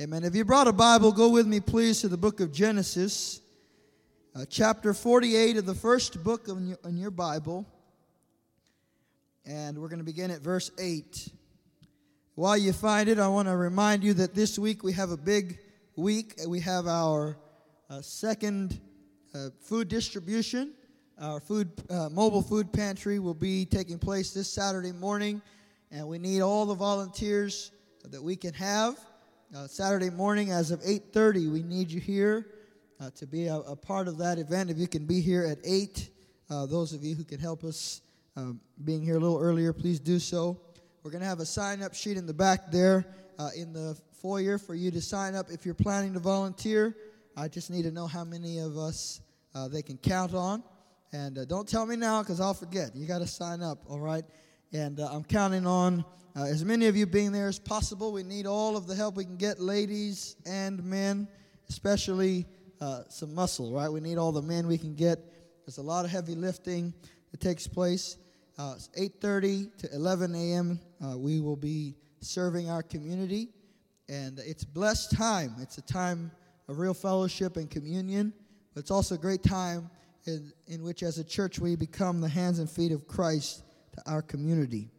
Amen. If you brought a Bible, go with me, please, to the book of Genesis, uh, chapter 48 of the first book of your, in your Bible. And we're going to begin at verse 8. While you find it, I want to remind you that this week we have a big week. We have our uh, second uh, food distribution. Our food uh, mobile food pantry will be taking place this Saturday morning, and we need all the volunteers that we can have uh, Saturday morning as of 8.30. We need you here uh, to be a, a, part of that event. If you can be here at 8, uh, those of you who can help us um, being here a little earlier, please do so. We're going to have a sign-up sheet in the back there uh, in the foyer for you to sign up if you're planning to volunteer. I just need to know how many of us uh, they can count on. And uh, don't tell me now because I'll forget. You got to sign up, all right? And I'm counting on uh, as many of you being there as possible, we need all of the help we can get, ladies and men, especially uh, some muscle, right? We need all the men we can get. There's a lot of heavy lifting that takes place. Uh, 8.30 to 11 a.m., uh, we will be serving our community. And it's blessed time. It's a time of real fellowship and communion. But it's also a great time in, in which, as a church, we become the hands and feet of Christ to our community.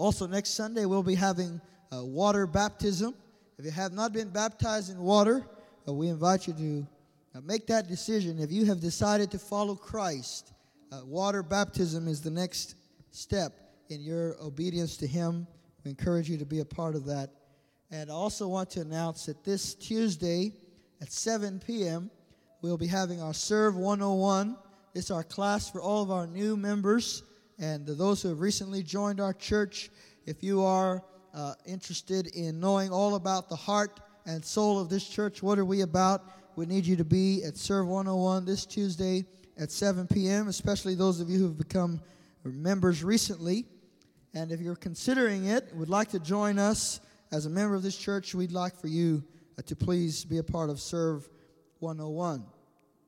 Also, next Sunday, we'll be having uh, water baptism. If you have not been baptized in water, uh, we invite you to uh, make that decision. If you have decided to follow Christ, uh, water baptism is the next step in your obedience to Him. We encourage you to be a part of that. And I also want to announce that this Tuesday at 7 p.m., we'll be having our Serve 101. It's our class for all of our new members and those who have recently joined our church, if you are uh, interested in knowing all about the heart and soul of this church, what are we about? We need you to be at Serve 101 this Tuesday at 7 p.m., especially those of you who have become members recently. And if you're considering it, would like to join us as a member of this church, we'd like for you uh, to please be a part of Serve 101.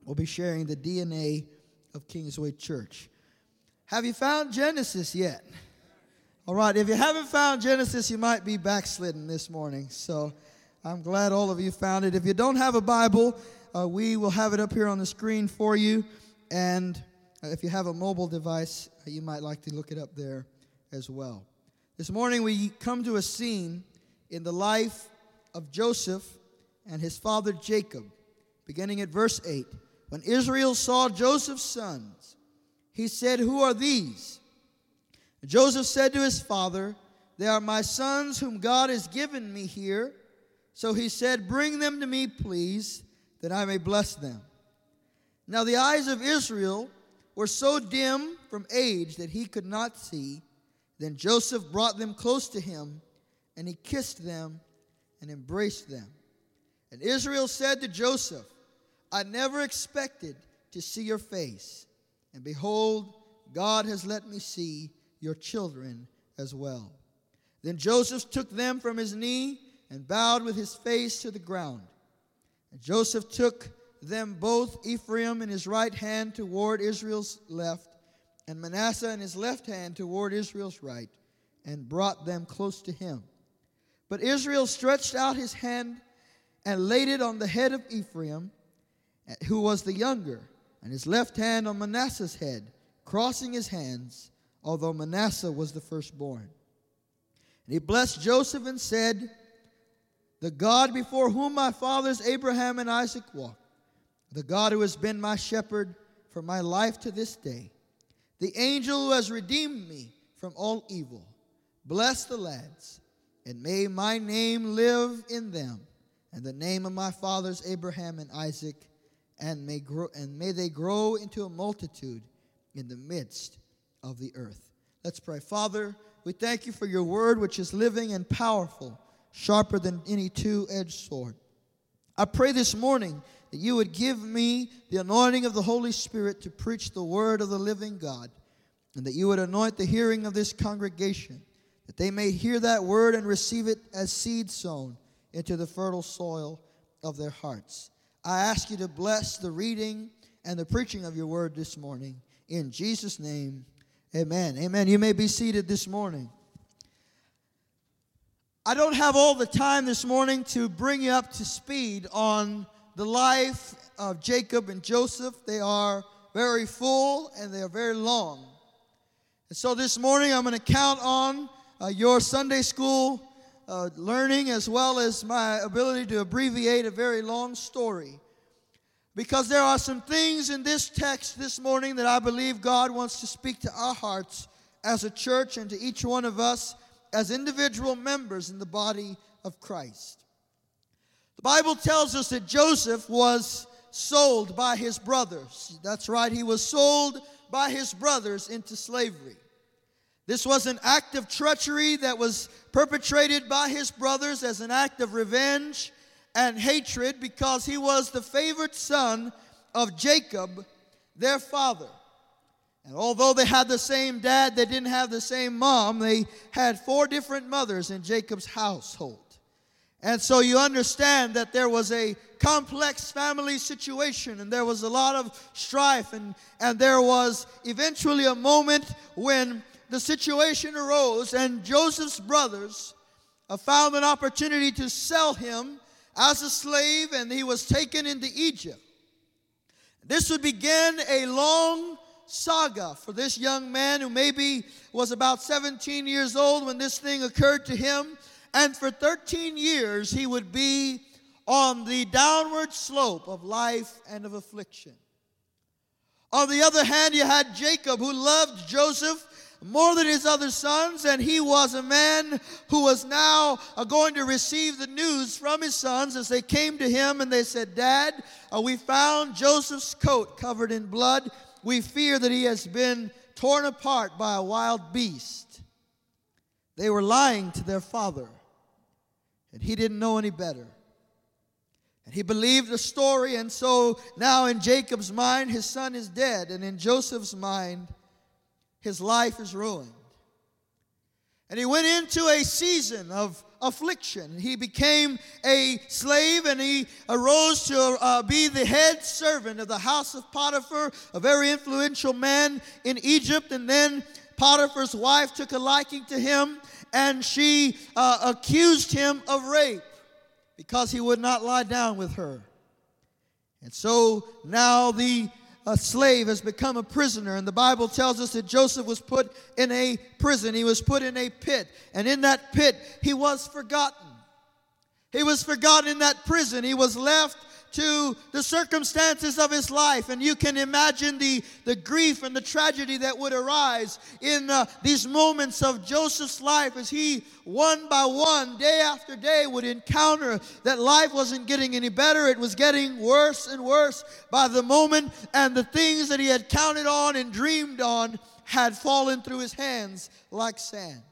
We'll be sharing the DNA of Kingsway Church. Have you found Genesis yet? All right, if you haven't found Genesis, you might be backslidden this morning. So I'm glad all of you found it. If you don't have a Bible, uh, we will have it up here on the screen for you. And uh, if you have a mobile device, uh, you might like to look it up there as well. This morning, we come to a scene in the life of Joseph and his father Jacob, beginning at verse 8. When Israel saw Joseph's sons, he said, Who are these? Joseph said to his father, They are my sons whom God has given me here. So he said, Bring them to me, please, that I may bless them. Now the eyes of Israel were so dim from age that he could not see. Then Joseph brought them close to him, and he kissed them and embraced them. And Israel said to Joseph, I never expected to see your face and behold, God has let me see your children as well. Then Joseph took them from his knee and bowed with his face to the ground. And Joseph took them both, Ephraim in his right hand toward Israel's left, and Manasseh in his left hand toward Israel's right, and brought them close to him. But Israel stretched out his hand and laid it on the head of Ephraim, who was the younger and his left hand on Manasseh's head, crossing his hands, although Manasseh was the firstborn. And he blessed Joseph and said, The God before whom my fathers Abraham and Isaac walked, the God who has been my shepherd for my life to this day, the angel who has redeemed me from all evil, bless the lads, and may my name live in them, and the name of my fathers Abraham and Isaac and may grow and may they grow into a multitude in the midst of the earth. Let's pray. Father, we thank you for your word which is living and powerful, sharper than any two-edged sword. I pray this morning that you would give me the anointing of the Holy Spirit to preach the word of the living God, and that you would anoint the hearing of this congregation, that they may hear that word and receive it as seed sown into the fertile soil of their hearts. I ask you to bless the reading and the preaching of your word this morning. In Jesus' name, amen. Amen. You may be seated this morning. I don't have all the time this morning to bring you up to speed on the life of Jacob and Joseph. They are very full and they are very long. And so this morning I'm going to count on uh, your Sunday school uh, learning as well as my ability to abbreviate a very long story. Because there are some things in this text this morning that I believe God wants to speak to our hearts as a church and to each one of us as individual members in the body of Christ. The Bible tells us that Joseph was sold by his brothers. That's right, he was sold by his brothers into slavery. This was an act of treachery that was perpetrated by his brothers as an act of revenge and hatred because he was the favored son of Jacob, their father. And although they had the same dad, they didn't have the same mom. They had four different mothers in Jacob's household. And so you understand that there was a complex family situation and there was a lot of strife and, and there was eventually a moment when the situation arose and Joseph's brothers uh, found an opportunity to sell him as a slave and he was taken into Egypt. This would begin a long saga for this young man who maybe was about 17 years old when this thing occurred to him. And for 13 years, he would be on the downward slope of life and of affliction. On the other hand, you had Jacob who loved Joseph more than his other sons, and he was a man who was now uh, going to receive the news from his sons as they came to him and they said, Dad, uh, we found Joseph's coat covered in blood we fear that he has been torn apart by a wild beast. They were lying to their father, and he didn't know any better. And he believed the story, and so now in Jacob's mind, his son is dead, and in Joseph's mind, his life is ruined. And he went into a season of affliction. He became a slave and he arose to uh, be the head servant of the house of Potiphar, a very influential man in Egypt. And then Potiphar's wife took a liking to him and she uh, accused him of rape because he would not lie down with her. And so now the a slave has become a prisoner. And the Bible tells us that Joseph was put in a prison, he was put in a pit. And in that pit, he was forgotten. He was forgotten in that prison. He was left to the circumstances of his life. And you can imagine the, the grief and the tragedy that would arise in uh, these moments of Joseph's life as he, one by one, day after day, would encounter that life wasn't getting any better. It was getting worse and worse by the moment. And the things that he had counted on and dreamed on had fallen through his hands like sand.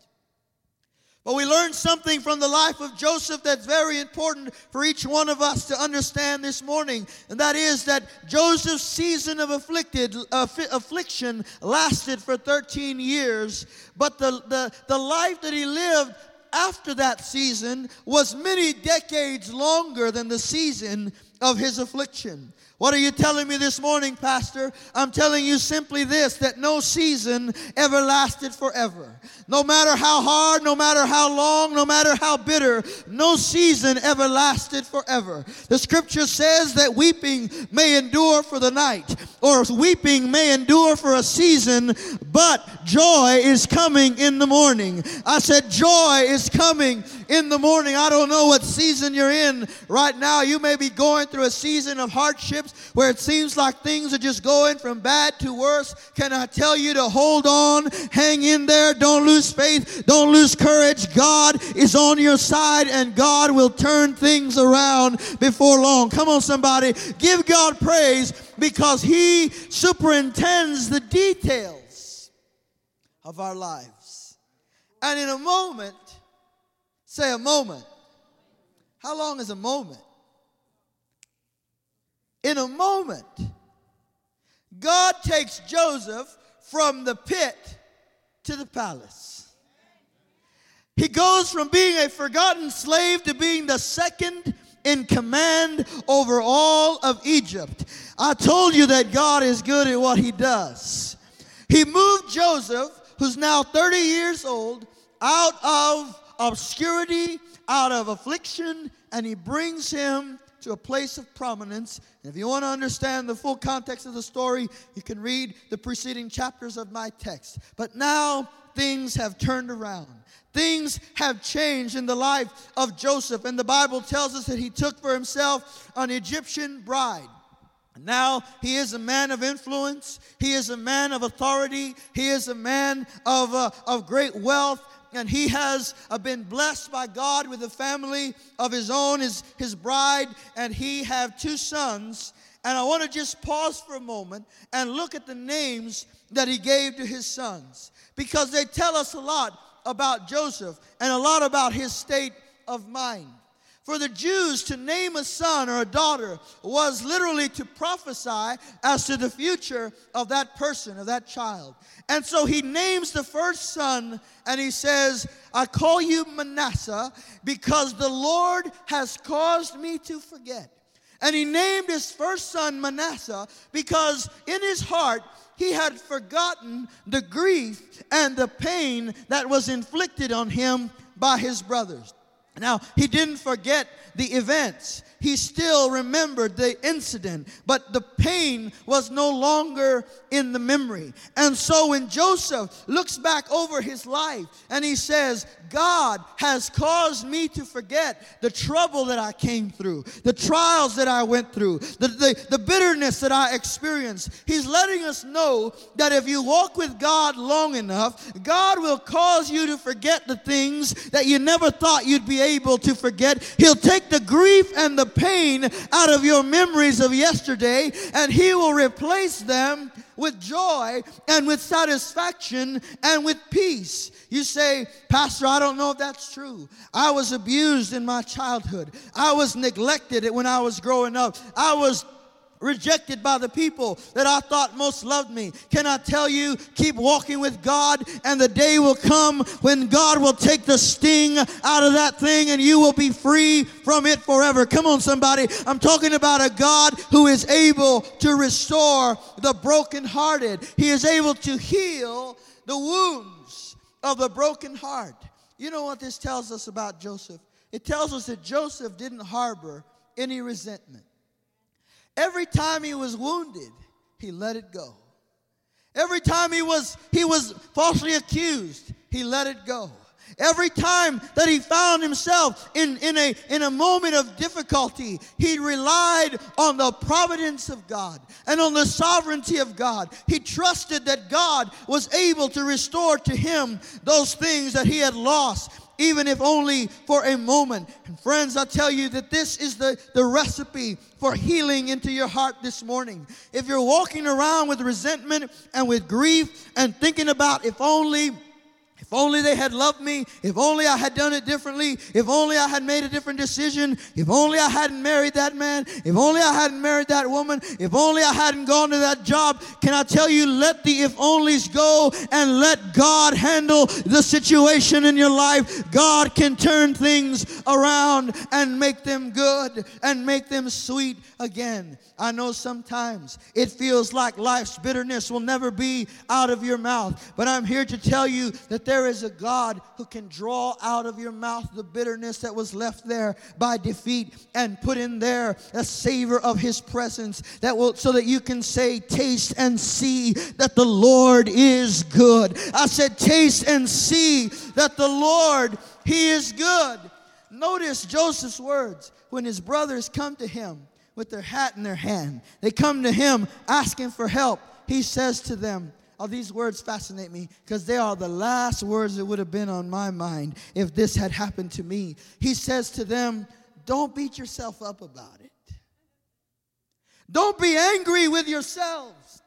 But we learn something from the life of Joseph that's very important for each one of us to understand this morning. And that is that Joseph's season of afflicted, affliction lasted for 13 years. But the, the, the life that he lived after that season was many decades longer than the season of his affliction. What are you telling me this morning, Pastor? I'm telling you simply this that no season ever lasted forever. No matter how hard, no matter how long, no matter how bitter, no season ever lasted forever. The scripture says that weeping may endure for the night, or weeping may endure for a season, but joy is coming in the morning. I said, Joy is coming in the morning. I don't know what season you're in right now. You may be going through a season of hardships where it seems like things are just going from bad to worse, can I tell you to hold on, hang in there, don't lose faith, don't lose courage. God is on your side and God will turn things around before long. Come on, somebody, give God praise because He superintends the details of our lives. And in a moment, say a moment. How long is a moment? In a moment, God takes Joseph from the pit to the palace. He goes from being a forgotten slave to being the second in command over all of Egypt. I told you that God is good at what he does. He moved Joseph, who's now 30 years old, out of obscurity, out of affliction, and he brings him to a place of prominence. And if you want to understand the full context of the story, you can read the preceding chapters of my text. But now things have turned around. Things have changed in the life of Joseph, and the Bible tells us that he took for himself an Egyptian bride. Now he is a man of influence. He is a man of authority. He is a man of, uh, of great wealth. And he has uh, been blessed by God with a family of his own, his, his bride, and he have two sons. And I want to just pause for a moment and look at the names that he gave to his sons because they tell us a lot about Joseph and a lot about his state of mind. For the Jews to name a son or a daughter was literally to prophesy as to the future of that person, of that child. And so he names the first son and he says, I call you Manasseh because the Lord has caused me to forget. And he named his first son Manasseh because in his heart he had forgotten the grief and the pain that was inflicted on him by his brothers. Now, he didn't forget the events he still remembered the incident, but the pain was no longer in the memory. And so when Joseph looks back over his life and he says, God has caused me to forget the trouble that I came through, the trials that I went through, the, the, the bitterness that I experienced. He's letting us know that if you walk with God long enough, God will cause you to forget the things that you never thought you'd be able to forget. He'll take the grief and the pain out of your memories of yesterday, and He will replace them with joy and with satisfaction and with peace. You say, Pastor, I don't know if that's true. I was abused in my childhood. I was neglected when I was growing up. I was rejected by the people that I thought most loved me. Can I tell you, keep walking with God, and the day will come when God will take the sting out of that thing and you will be free from it forever. Come on, somebody. I'm talking about a God who is able to restore the brokenhearted, He is able to heal the wounds of the broken heart. You know what this tells us about Joseph? It tells us that Joseph didn't harbor any resentment. Every time he was wounded, he let it go. Every time he was he was falsely accused, he let it go. Every time that he found himself in, in, a, in a moment of difficulty, he relied on the providence of God and on the sovereignty of God. He trusted that God was able to restore to him those things that he had lost even if only for a moment. And friends, I tell you that this is the, the recipe for healing into your heart this morning. If you're walking around with resentment and with grief and thinking about if only if only they had loved me. If only I had done it differently. If only I had made a different decision. If only I hadn't married that man. If only I hadn't married that woman. If only I hadn't gone to that job. Can I tell you, let the if onlys go and let God handle the situation in your life. God can turn things around and make them good and make them sweet again. I know sometimes it feels like life's bitterness will never be out of your mouth, but I'm here to tell you that there is a God who can draw out of your mouth the bitterness that was left there by defeat and put in there a savor of his presence that will so that you can say taste and see that the Lord is good. I said taste and see that the Lord he is good. Notice Joseph's words when his brothers come to him with their hat in their hand. They come to him asking for help. He says to them, These words fascinate me because they are the last words that would have been on my mind if this had happened to me. He says to them, Don't beat yourself up about it. Don't be angry with yourselves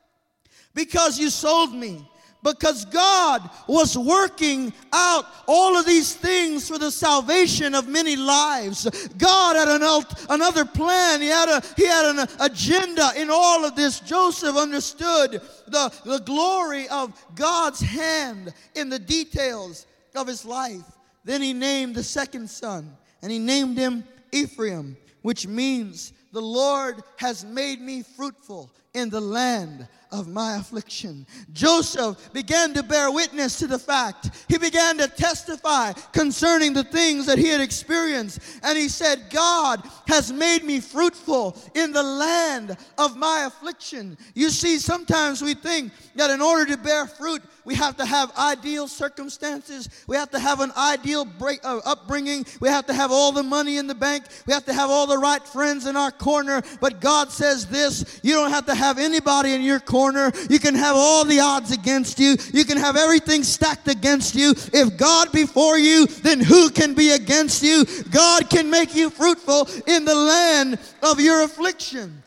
because you sold me because God was working out all of these things for the salvation of many lives. God had an, another plan. He had, a, he had an agenda in all of this. Joseph understood the, the glory of God's hand in the details of his life. Then he named the second son, and he named him Ephraim, which means the Lord has made me fruitful in the land of my affliction. Joseph began to bear witness to the fact. He began to testify concerning the things that he had experienced. And he said, God has made me fruitful in the land of my affliction. You see, sometimes we think that in order to bear fruit, we have to have ideal circumstances. We have to have an ideal break, uh, upbringing. We have to have all the money in the bank. We have to have all the right friends in our corner. But God says this you don't have to have anybody in your corner. You can have all the odds against you, you can have everything stacked against you. If God before you, then who can be against you? God can make you fruitful in the land of your affliction.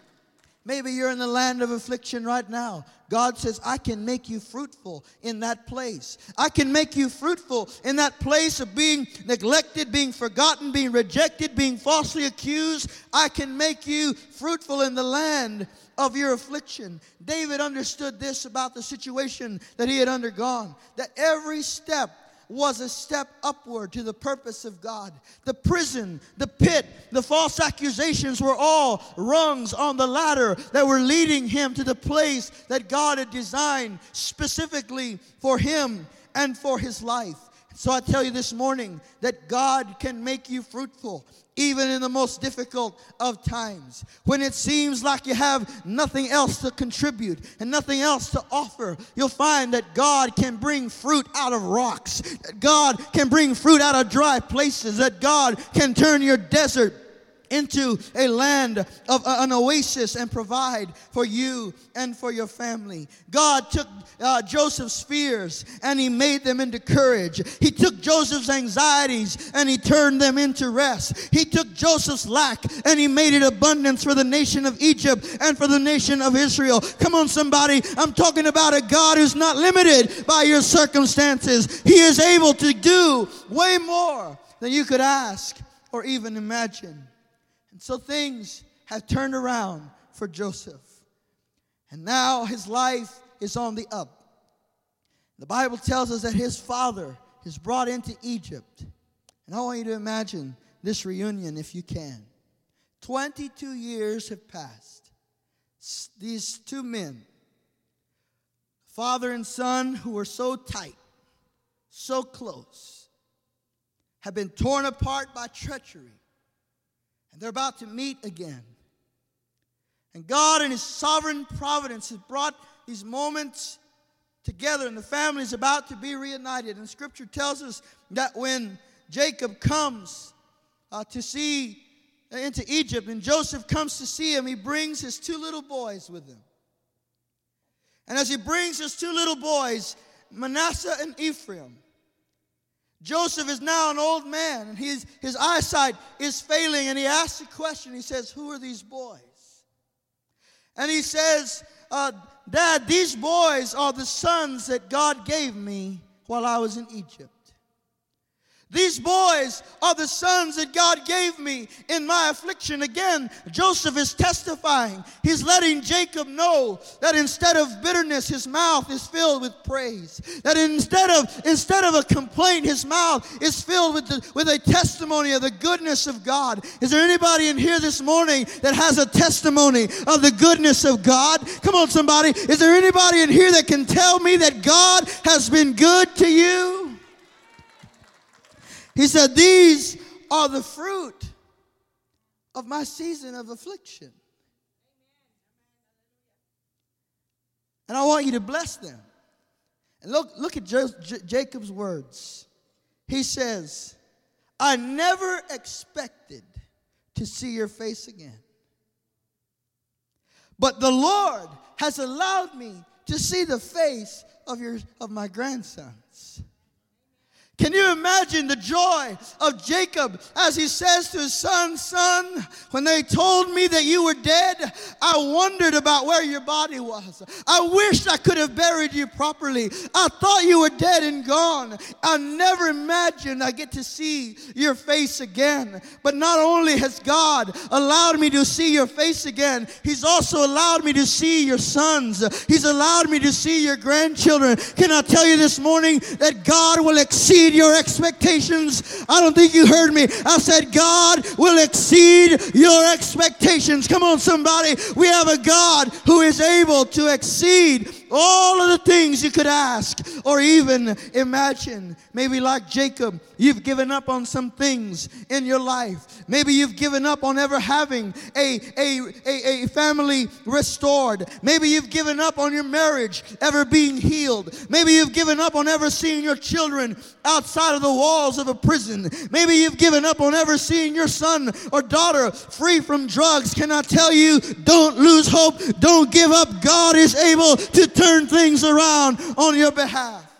Maybe you're in the land of affliction right now. God says, I can make you fruitful in that place. I can make you fruitful in that place of being neglected, being forgotten, being rejected, being falsely accused. I can make you fruitful in the land of your affliction. David understood this about the situation that he had undergone that every step was a step upward to the purpose of God. The prison, the pit, the false accusations were all rungs on the ladder that were leading him to the place that God had designed specifically for him and for his life. So I tell you this morning that God can make you fruitful even in the most difficult of times. When it seems like you have nothing else to contribute and nothing else to offer, you'll find that God can bring fruit out of rocks, that God can bring fruit out of dry places, that God can turn your desert into a land of an oasis and provide for you and for your family. God took uh, Joseph's fears and he made them into courage. He took Joseph's anxieties and he turned them into rest. He took Joseph's lack and he made it abundance for the nation of Egypt and for the nation of Israel. Come on, somebody. I'm talking about a God who's not limited by your circumstances. He is able to do way more than you could ask or even imagine. And so things have turned around for Joseph. And now his life is on the up. The Bible tells us that his father is brought into Egypt. And I want you to imagine this reunion if you can. 22 years have passed. These two men, father and son, who were so tight, so close, have been torn apart by treachery and they're about to meet again. And God, in His sovereign providence, has brought these moments together, and the family is about to be reunited. And Scripture tells us that when Jacob comes uh, to see uh, into Egypt, and Joseph comes to see him, he brings his two little boys with him. And as he brings his two little boys, Manasseh and Ephraim, Joseph is now an old man and his, his eyesight is failing. And he asks a question. He says, Who are these boys? And he says, uh, Dad, these boys are the sons that God gave me while I was in Egypt. These boys are the sons that God gave me in my affliction. Again, Joseph is testifying. He's letting Jacob know that instead of bitterness, his mouth is filled with praise. That instead of instead of a complaint, his mouth is filled with, the, with a testimony of the goodness of God. Is there anybody in here this morning that has a testimony of the goodness of God? Come on, somebody. Is there anybody in here that can tell me that God has been good to you? He said, These are the fruit of my season of affliction. And I want you to bless them. And look, look at Jacob's words. He says, I never expected to see your face again. But the Lord has allowed me to see the face of, your, of my grandsons. Can you imagine the joy of Jacob as he says to his son, Son, when they told me that you were dead, I wondered about where your body was. I wished I could have buried you properly. I thought you were dead and gone. I never imagined I get to see your face again. But not only has God allowed me to see your face again, He's also allowed me to see your sons. He's allowed me to see your grandchildren. Can I tell you this morning that God will exceed exceed your expectations. I don't think you heard me. I said, God will exceed your expectations. Come on, somebody. We have a God who is able to exceed all of the things you could ask or even imagine. Maybe, like Jacob, you've given up on some things in your life. Maybe you've given up on ever having a, a, a, a family restored. Maybe you've given up on your marriage ever being healed. Maybe you've given up on ever seeing your children outside of the walls of a prison. Maybe you've given up on ever seeing your son or daughter free from drugs. Can I tell you, don't lose hope. Don't give up. God is able to turn things around on your behalf.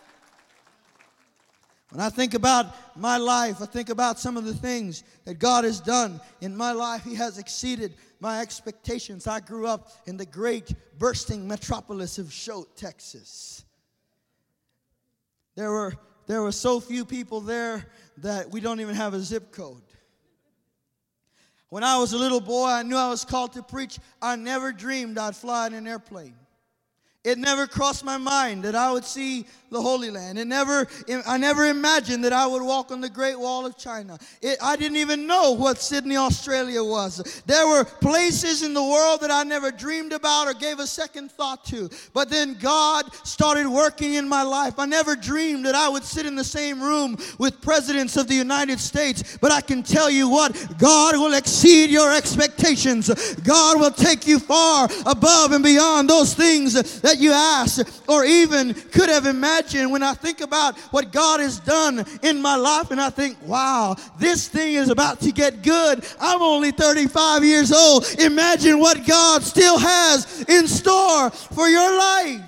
When I think about my life, I think about some of the things that God has done in my life. He has exceeded my expectations. I grew up in the great bursting metropolis of Choate, Texas. There were, there were so few people there that we don't even have a zip code. When I was a little boy, I knew I was called to preach. I never dreamed I'd fly in an airplane. It never crossed my mind that I would see the Holy Land. It never, I never imagined that I would walk on the Great Wall of China. It, I didn't even know what Sydney, Australia was. There were places in the world that I never dreamed about or gave a second thought to. But then God started working in my life. I never dreamed that I would sit in the same room with presidents of the United States. But I can tell you what, God will exceed your expectations. God will take you far above and beyond those things that you asked or even could have imagined imagine when I think about what God has done in my life and I think, wow, this thing is about to get good. I'm only 35 years old. Imagine what God still has in store for your life.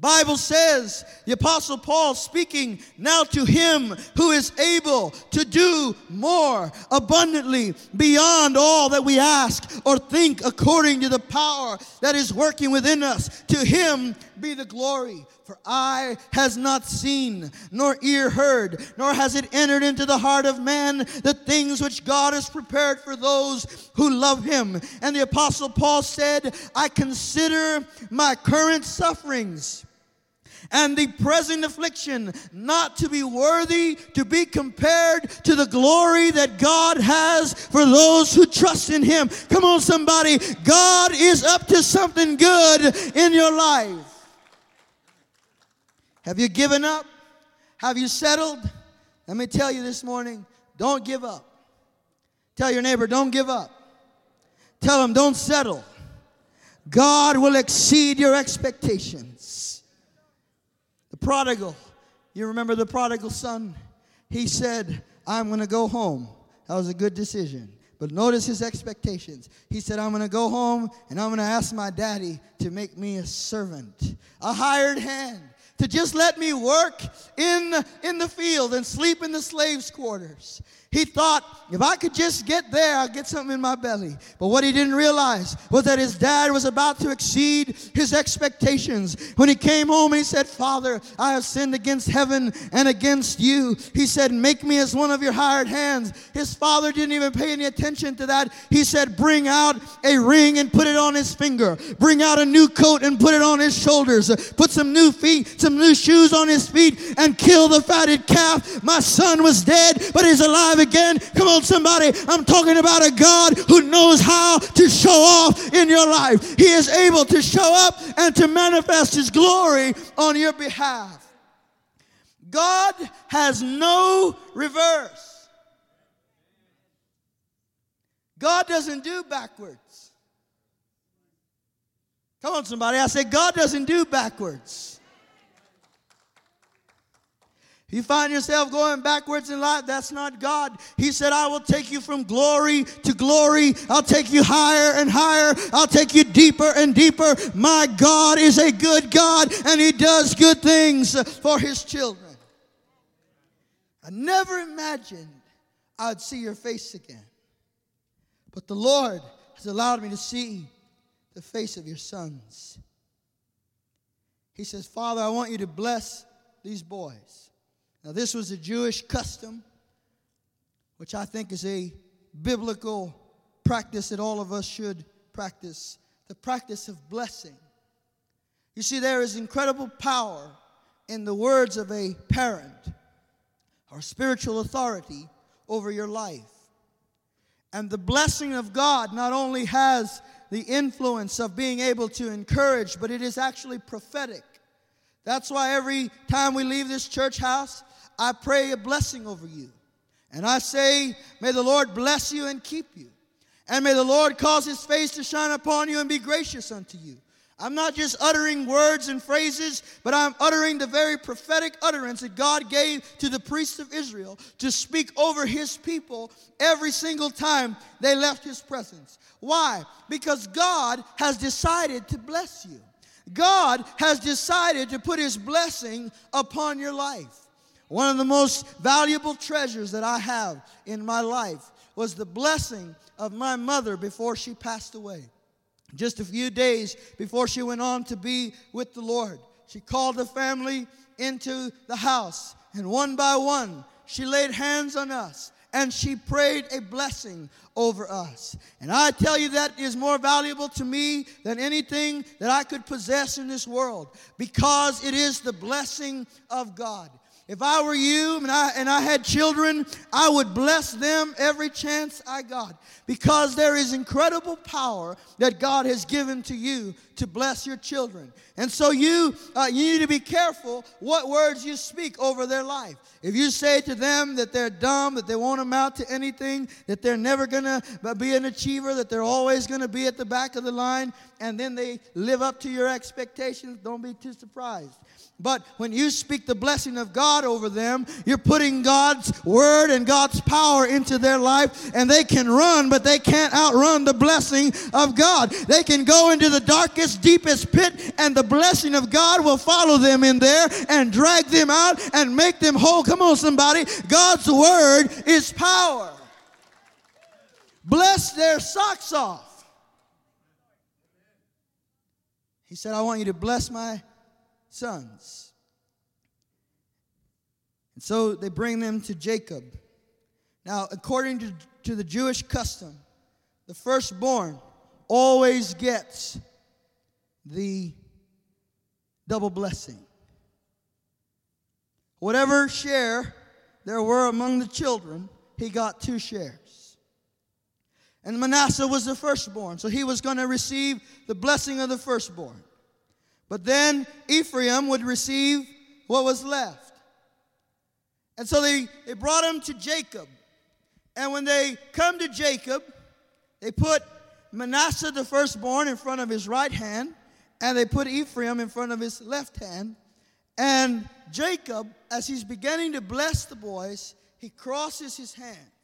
The Bible says, the Apostle Paul speaking now to him who is able to do more abundantly beyond all that we ask or think according to the power that is working within us. To him be the glory. For eye has not seen, nor ear heard, nor has it entered into the heart of man the things which God has prepared for those who love him. And the Apostle Paul said, I consider my current sufferings and the present affliction not to be worthy to be compared to the glory that God has for those who trust in Him. Come on, somebody. God is up to something good in your life. Have you given up? Have you settled? Let me tell you this morning don't give up. Tell your neighbor, don't give up. Tell them, don't settle. God will exceed your expectations. The prodigal, you remember the prodigal son? He said, I'm going to go home. That was a good decision. But notice his expectations. He said, I'm going to go home and I'm going to ask my daddy to make me a servant, a hired hand to just let me work in, in the field and sleep in the slaves' quarters. He thought, if I could just get there, I'll get something in my belly. But what he didn't realize was that his dad was about to exceed his expectations. When he came home, he said, Father, I have sinned against heaven and against you. He said, Make me as one of your hired hands. His father didn't even pay any attention to that. He said, Bring out a ring and put it on his finger. Bring out a new coat and put it on his shoulders. Put some new feet, some new shoes on his feet, and kill the fatted calf. My son was dead, but he's alive again. Come on, somebody. I'm talking about a God who knows how to show off in your life. He is able to show up and to manifest His glory on your behalf. God has no reverse. God doesn't do backwards. Come on, somebody. I say, God doesn't do backwards you find yourself going backwards in life, that's not God. He said, I will take you from glory to glory. I'll take you higher and higher. I'll take you deeper and deeper. My God is a good God and He does good things for His children. I never imagined I'd see your face again. But the Lord has allowed me to see the face of your sons. He says, Father, I want you to bless these boys. Now, this was a Jewish custom, which I think is a biblical practice that all of us should practice the practice of blessing. You see, there is incredible power in the words of a parent or spiritual authority over your life. And the blessing of God not only has the influence of being able to encourage, but it is actually prophetic. That's why every time we leave this church house, I pray a blessing over you. And I say, May the Lord bless you and keep you. And may the Lord cause his face to shine upon you and be gracious unto you. I'm not just uttering words and phrases, but I'm uttering the very prophetic utterance that God gave to the priests of Israel to speak over his people every single time they left his presence. Why? Because God has decided to bless you. God has decided to put his blessing upon your life. One of the most valuable treasures that I have in my life was the blessing of my mother before she passed away. Just a few days before she went on to be with the Lord, she called the family into the house, and one by one, she laid hands on us and she prayed a blessing over us. And I tell you, that is more valuable to me than anything that I could possess in this world because it is the blessing of God. If I were you and I, and I had children, I would bless them every chance I got because there is incredible power that God has given to you to bless your children. And so you, uh, you need to be careful what words you speak over their life. If you say to them that they're dumb, that they won't amount to anything, that they're never going to be an achiever, that they're always going to be at the back of the line, and then they live up to your expectations, don't be too surprised. But when you speak the blessing of God over them, you're putting God's word and God's power into their life, and they can run, but they can't outrun the blessing of God. They can go into the darkest, deepest pit, and the blessing of God will follow them in there and drag them out and make them whole. Come on, somebody. God's word is power. Bless their socks off. He said, I want you to bless my sons. And so they bring them to Jacob. Now, according to, to the Jewish custom, the firstborn always gets the double blessing. Whatever share there were among the children, he got two shares. And Manasseh was the firstborn, so he was going to receive the blessing of the firstborn. But then Ephraim would receive what was left. And so they, they brought him to Jacob. And when they come to Jacob, they put Manasseh the firstborn in front of his right hand, and they put Ephraim in front of his left hand. And Jacob, as he's beginning to bless the boys, he crosses his hands.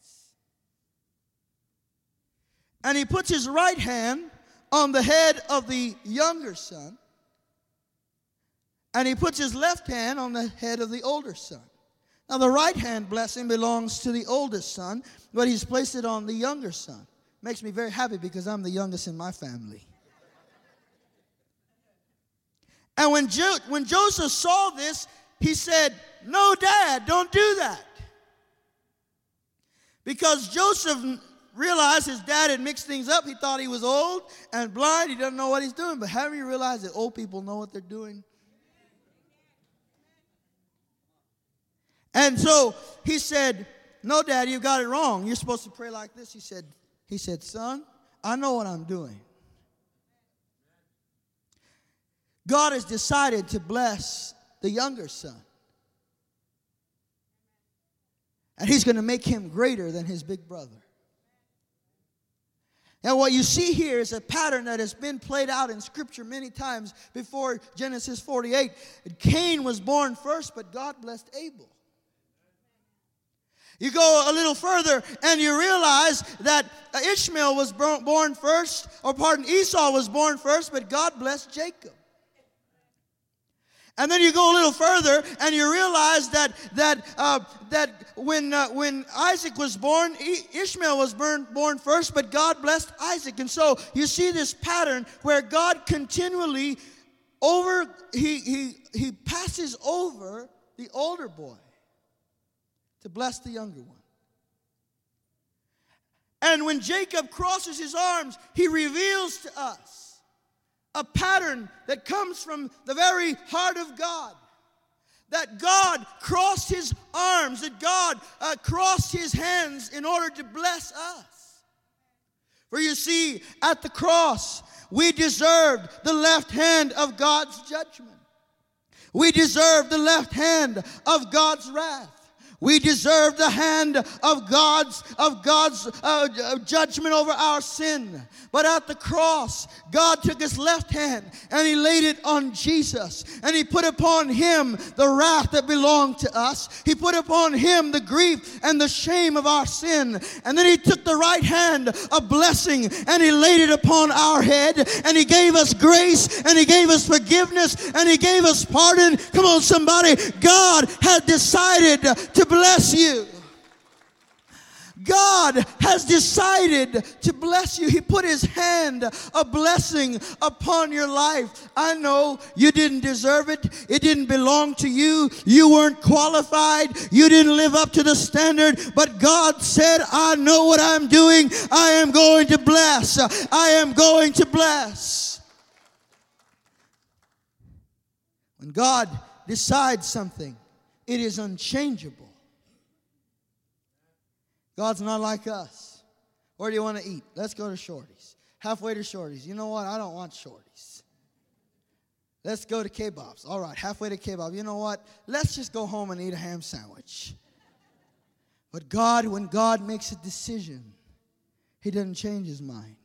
And he puts his right hand on the head of the younger son, and he puts his left hand on the head of the older son. Now, the right hand blessing belongs to the oldest son, but he's placed it on the younger son. Makes me very happy because I'm the youngest in my family. And when, jo- when Joseph saw this, he said, No, Dad, don't do that. Because Joseph realized his dad had mixed things up. He thought he was old and blind. He doesn't know what he's doing. But haven't you realized that old people know what they're doing? And so he said, No, Daddy, you got it wrong. You're supposed to pray like this. He said, He said, Son, I know what I'm doing. God has decided to bless the younger son. And he's going to make him greater than his big brother. And what you see here is a pattern that has been played out in Scripture many times before Genesis 48. Cain was born first, but God blessed Abel. You go a little further and you realize that Ishmael was born first, or pardon, Esau was born first, but God blessed Jacob. And then you go a little further and you realize that, that, uh, that when, uh, when Isaac was born, Ishmael was born, born first, but God blessed Isaac. And so you see this pattern where God continually over, he, he, he passes over the older boy to bless the younger one. And when Jacob crosses his arms, he reveals to us a pattern that comes from the very heart of God. that God crossed his arms, that God uh, crossed his hands in order to bless us. For you see, at the cross, we deserved the left hand of God's judgment. We deserved the left hand of God's wrath. We deserve the hand of God's of God's uh, judgment over our sin. But at the cross, God took his left hand and he laid it on Jesus. And he put upon him the wrath that belonged to us. He put upon him the grief and the shame of our sin. And then he took the right hand of blessing and he laid it upon our head. And he gave us grace and he gave us forgiveness and he gave us pardon. Come on, somebody. God had decided to bless you. God has decided to bless you. He put his hand a blessing upon your life. I know you didn't deserve it. It didn't belong to you. You weren't qualified. You didn't live up to the standard. But God said, I know what I'm doing. I am going to bless. I am going to bless. When God decides something, it is unchangeable. God's not like us. Where do you want to eat? Let's go to Shorty's. Halfway to Shorty's. You know what? I don't want Shorty's. Let's go to kebabs. All right, halfway to kebab. You know what? Let's just go home and eat a ham sandwich. But God, when God makes a decision, He doesn't change His mind.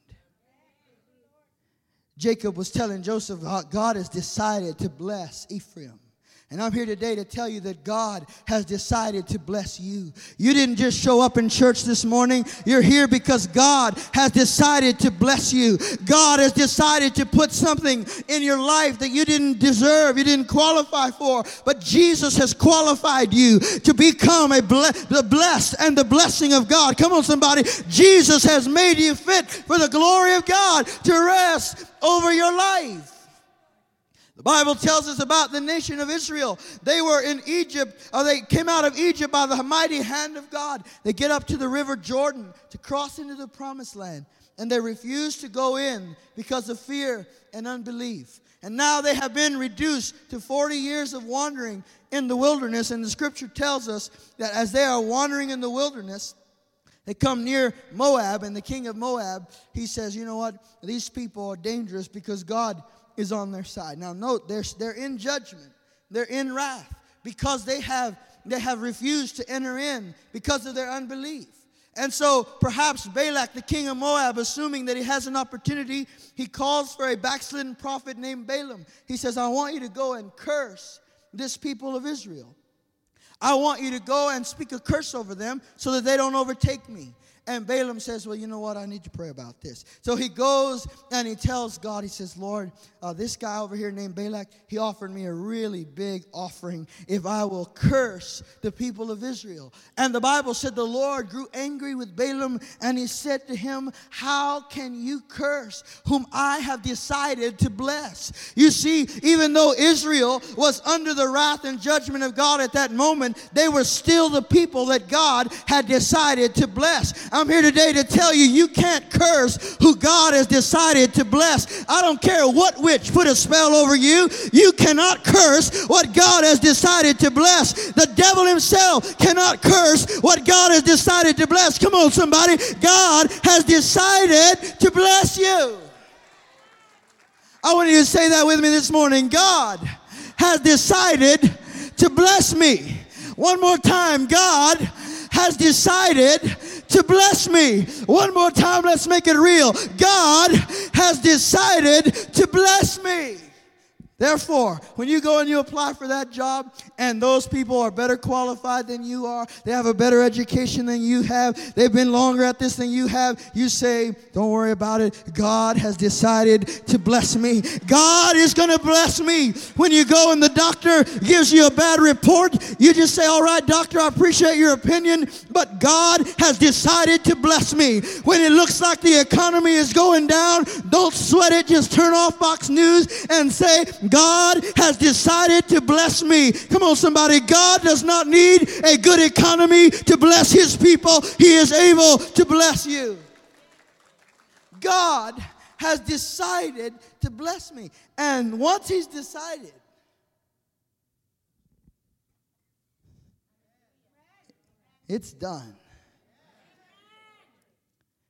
Jacob was telling Joseph, God has decided to bless Ephraim. And I'm here today to tell you that God has decided to bless you. You didn't just show up in church this morning. You're here because God has decided to bless you. God has decided to put something in your life that you didn't deserve, you didn't qualify for. But Jesus has qualified you to become a ble- the blessed and the blessing of God. Come on, somebody. Jesus has made you fit for the glory of God to rest over your life. The Bible tells us about the nation of Israel. They were in Egypt, or they came out of Egypt by the mighty hand of God. They get up to the river Jordan to cross into the promised land, and they refuse to go in because of fear and unbelief. And now they have been reduced to 40 years of wandering in the wilderness. And the scripture tells us that as they are wandering in the wilderness, they come near Moab, and the king of Moab, he says, You know what? These people are dangerous because God is on their side. Now note, they're, they're in judgment. They're in wrath because they have, they have refused to enter in because of their unbelief. And so perhaps Balak, the king of Moab, assuming that he has an opportunity, he calls for a backslidden prophet named Balaam. He says, I want you to go and curse this people of Israel. I want you to go and speak a curse over them so that they don't overtake me. And Balaam says, Well, you know what? I need to pray about this. So he goes and he tells God, He says, Lord, uh, this guy over here named Balak, he offered me a really big offering if I will curse the people of Israel. And the Bible said the Lord grew angry with Balaam and he said to him, How can you curse whom I have decided to bless? You see, even though Israel was under the wrath and judgment of God at that moment, they were still the people that God had decided to bless. I'm here today to tell you, you can't curse who God has decided to bless. I don't care what witch put a spell over you, you cannot curse what God has decided to bless. The devil himself cannot curse what God has decided to bless. Come on, somebody. God has decided to bless you. I want you to say that with me this morning. God has decided to bless me. One more time. God has decided to bless me. One more time, let's make it real. God has decided to bless me. Therefore, when you go and you apply for that job and those people are better qualified than you are, they have a better education than you have, they've been longer at this than you have, you say, Don't worry about it. God has decided to bless me. God is going to bless me. When you go and the doctor gives you a bad report, you just say, All right, doctor, I appreciate your opinion, but God has decided to bless me. When it looks like the economy is going down, don't sweat it. Just turn off Fox News and say, God has decided to bless me. Come on, somebody. God does not need a good economy to bless his people, he is able to bless you. God has decided to bless me. And once he's decided, It's done.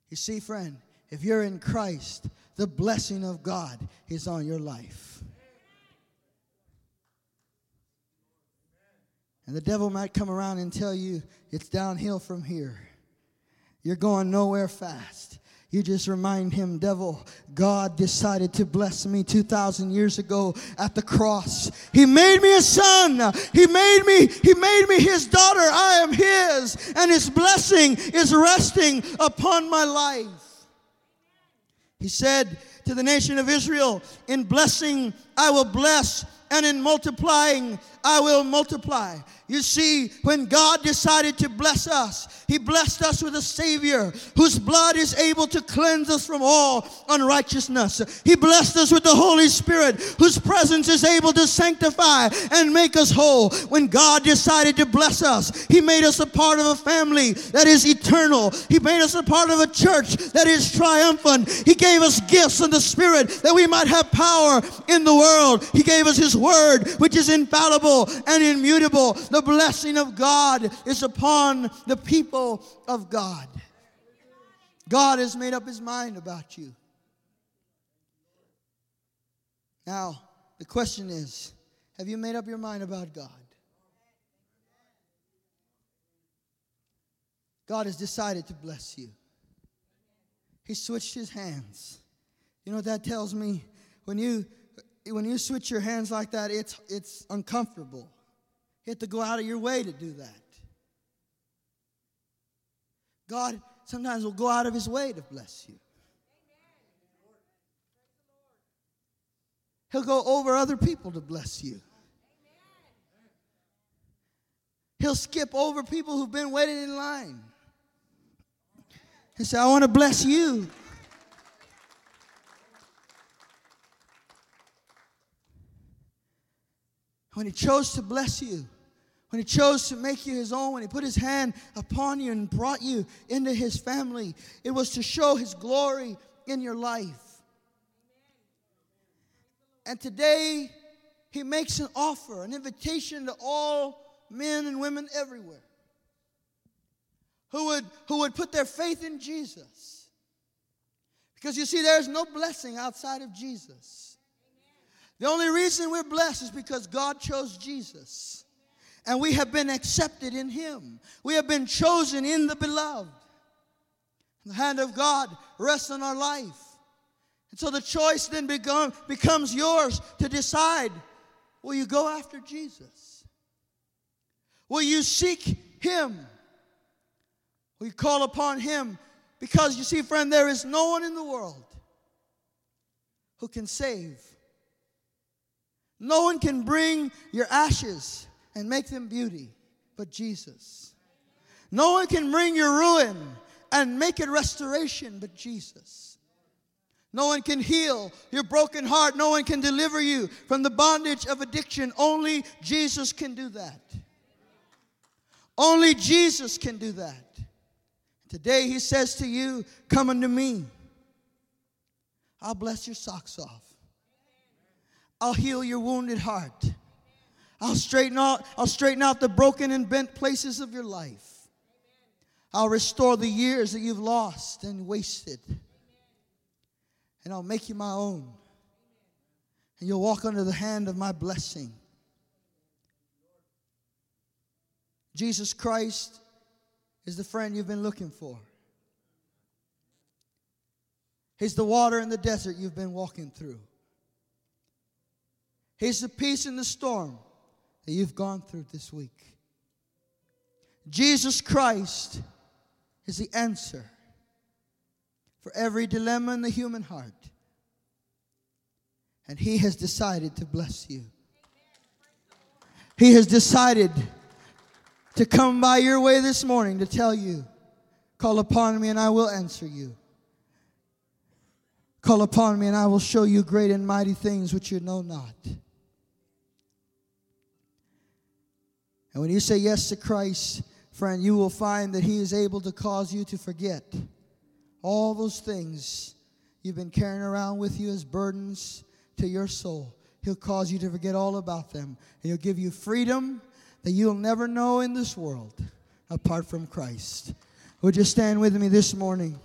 You see, friend, if you're in Christ, the blessing of God is on your life. And the devil might come around and tell you it's downhill from here. You're going nowhere fast. You just remind him, devil, God decided to bless me 2,000 years ago at the cross. He made me a son. He made me, he made me his daughter. I am his. And his blessing is resting upon my life. He said to the nation of Israel, in blessing I will bless, and in multiplying I will multiply. You see, when God decided to bless us, He blessed us with a Savior whose blood is able to cleanse us from all unrighteousness. He blessed us with the Holy Spirit whose presence is able to sanctify and make us whole. When God decided to bless us, He made us a part of a family that is eternal. He made us a part of a church that is triumphant. He gave us gifts in the Spirit that we might have power in the world. He gave us His Word, which is infallible and immutable. The blessing of God is upon the people of God. God has made up his mind about you. Now, the question is have you made up your mind about God? God has decided to bless you. He switched his hands. You know what that tells me? When you when you switch your hands like that, it's it's uncomfortable. You have to go out of your way to do that. God sometimes will go out of his way to bless you. He'll go over other people to bless you. He'll skip over people who've been waiting in line. He said, I want to bless you. When he chose to bless you, when he chose to make you his own, when he put his hand upon you and brought you into his family, it was to show his glory in your life. And today, he makes an offer, an invitation to all men and women everywhere who would, who would put their faith in Jesus. Because you see, there's no blessing outside of Jesus. The only reason we're blessed is because God chose Jesus and we have been accepted in Him. We have been chosen in the beloved. The hand of God rests on our life. And so the choice then become, becomes yours to decide will you go after Jesus? Will you seek Him? Will you call upon Him? Because you see, friend, there is no one in the world who can save. No one can bring your ashes and make them beauty but Jesus. No one can bring your ruin and make it restoration but Jesus. No one can heal your broken heart. No one can deliver you from the bondage of addiction. Only Jesus can do that. Only Jesus can do that. Today he says to you, Come unto me. I'll bless your socks off. I'll heal your wounded heart. I'll straighten out, I'll straighten out the broken and bent places of your life. I'll restore the years that you've lost and wasted. And I'll make you my own. And you'll walk under the hand of my blessing. Jesus Christ is the friend you've been looking for. He's the water in the desert you've been walking through. He's the peace in the storm that you've gone through this week. Jesus Christ is the answer for every dilemma in the human heart. And He has decided to bless you. He has decided to come by your way this morning to tell you, Call upon me and I will answer you. Call upon me and I will show you great and mighty things which you know not. And when you say yes to Christ, friend, you will find that He is able to cause you to forget all those things you've been carrying around with you as burdens to your soul. He'll cause you to forget all about them. And He'll give you freedom that you'll never know in this world apart from Christ. Would you stand with me this morning?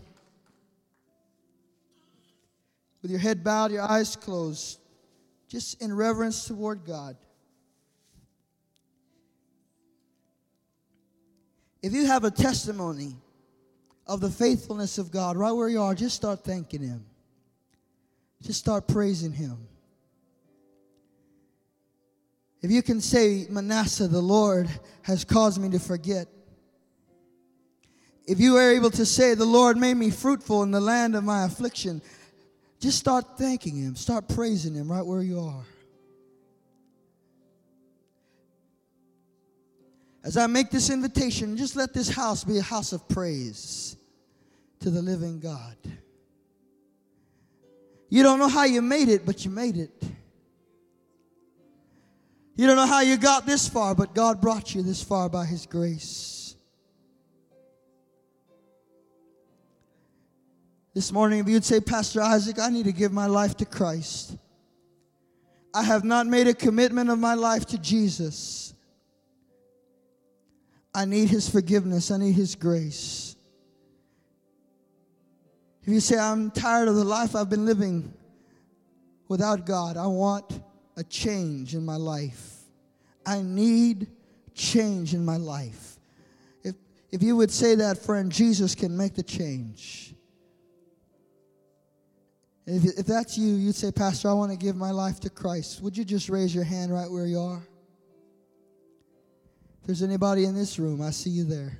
With your head bowed, your eyes closed, just in reverence toward God. If you have a testimony of the faithfulness of God right where you are, just start thanking Him. Just start praising Him. If you can say, Manasseh, the Lord has caused me to forget. If you are able to say, The Lord made me fruitful in the land of my affliction, just start thanking Him. Start praising Him right where you are. As I make this invitation, just let this house be a house of praise to the living God. You don't know how you made it, but you made it. You don't know how you got this far, but God brought you this far by His grace. This morning, if you'd say, Pastor Isaac, I need to give my life to Christ. I have not made a commitment of my life to Jesus. I need His forgiveness. I need His grace. If you say, I'm tired of the life I've been living without God, I want a change in my life. I need change in my life. If, if you would say that, friend, Jesus can make the change. If, if that's you, you'd say, Pastor, I want to give my life to Christ. Would you just raise your hand right where you are? There's anybody in this room, I see you there.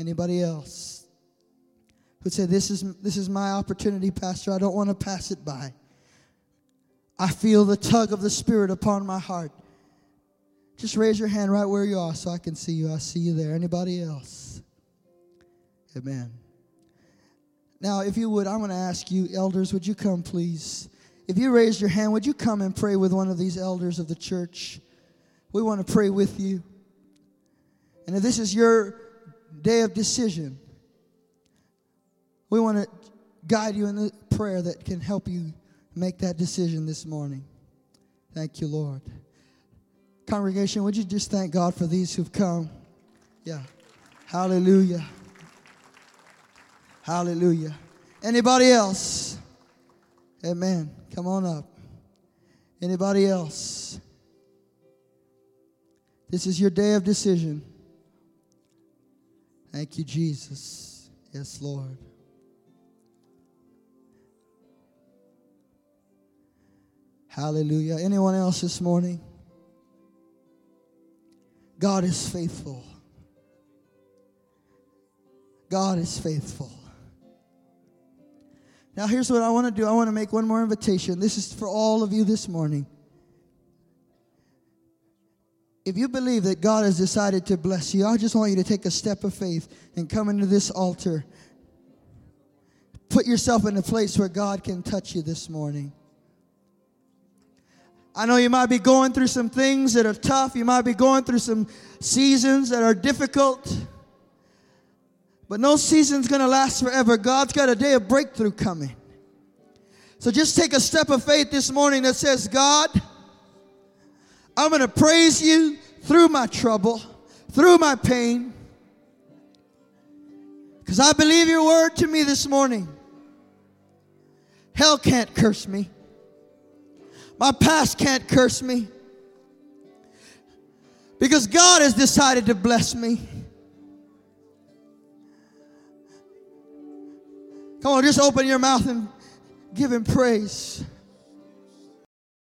Anybody else who'd say, This is, this is my opportunity, Pastor. I don't want to pass it by. I feel the tug of the Spirit upon my heart. Just raise your hand right where you are so I can see you. I see you there. Anybody else? Amen. Now, if you would, I'm going to ask you, elders, would you come, please? If you raised your hand, would you come and pray with one of these elders of the church? We want to pray with you. And if this is your day of decision, we want to guide you in the prayer that can help you make that decision this morning. Thank you, Lord. Congregation, would you just thank God for these who've come? Yeah. Hallelujah. Hallelujah. Anybody else? Amen. Come on up. Anybody else? This is your day of decision. Thank you, Jesus. Yes, Lord. Hallelujah. Anyone else this morning? God is faithful. God is faithful. Now, here's what I want to do I want to make one more invitation. This is for all of you this morning. If you believe that God has decided to bless you, I just want you to take a step of faith and come into this altar. Put yourself in a place where God can touch you this morning. I know you might be going through some things that are tough. You might be going through some seasons that are difficult. But no season's going to last forever. God's got a day of breakthrough coming. So just take a step of faith this morning that says, God, I'm going to praise you through my trouble, through my pain. Because I believe your word to me this morning. Hell can't curse me. My past can't curse me. Because God has decided to bless me. Come on, just open your mouth and give him praise.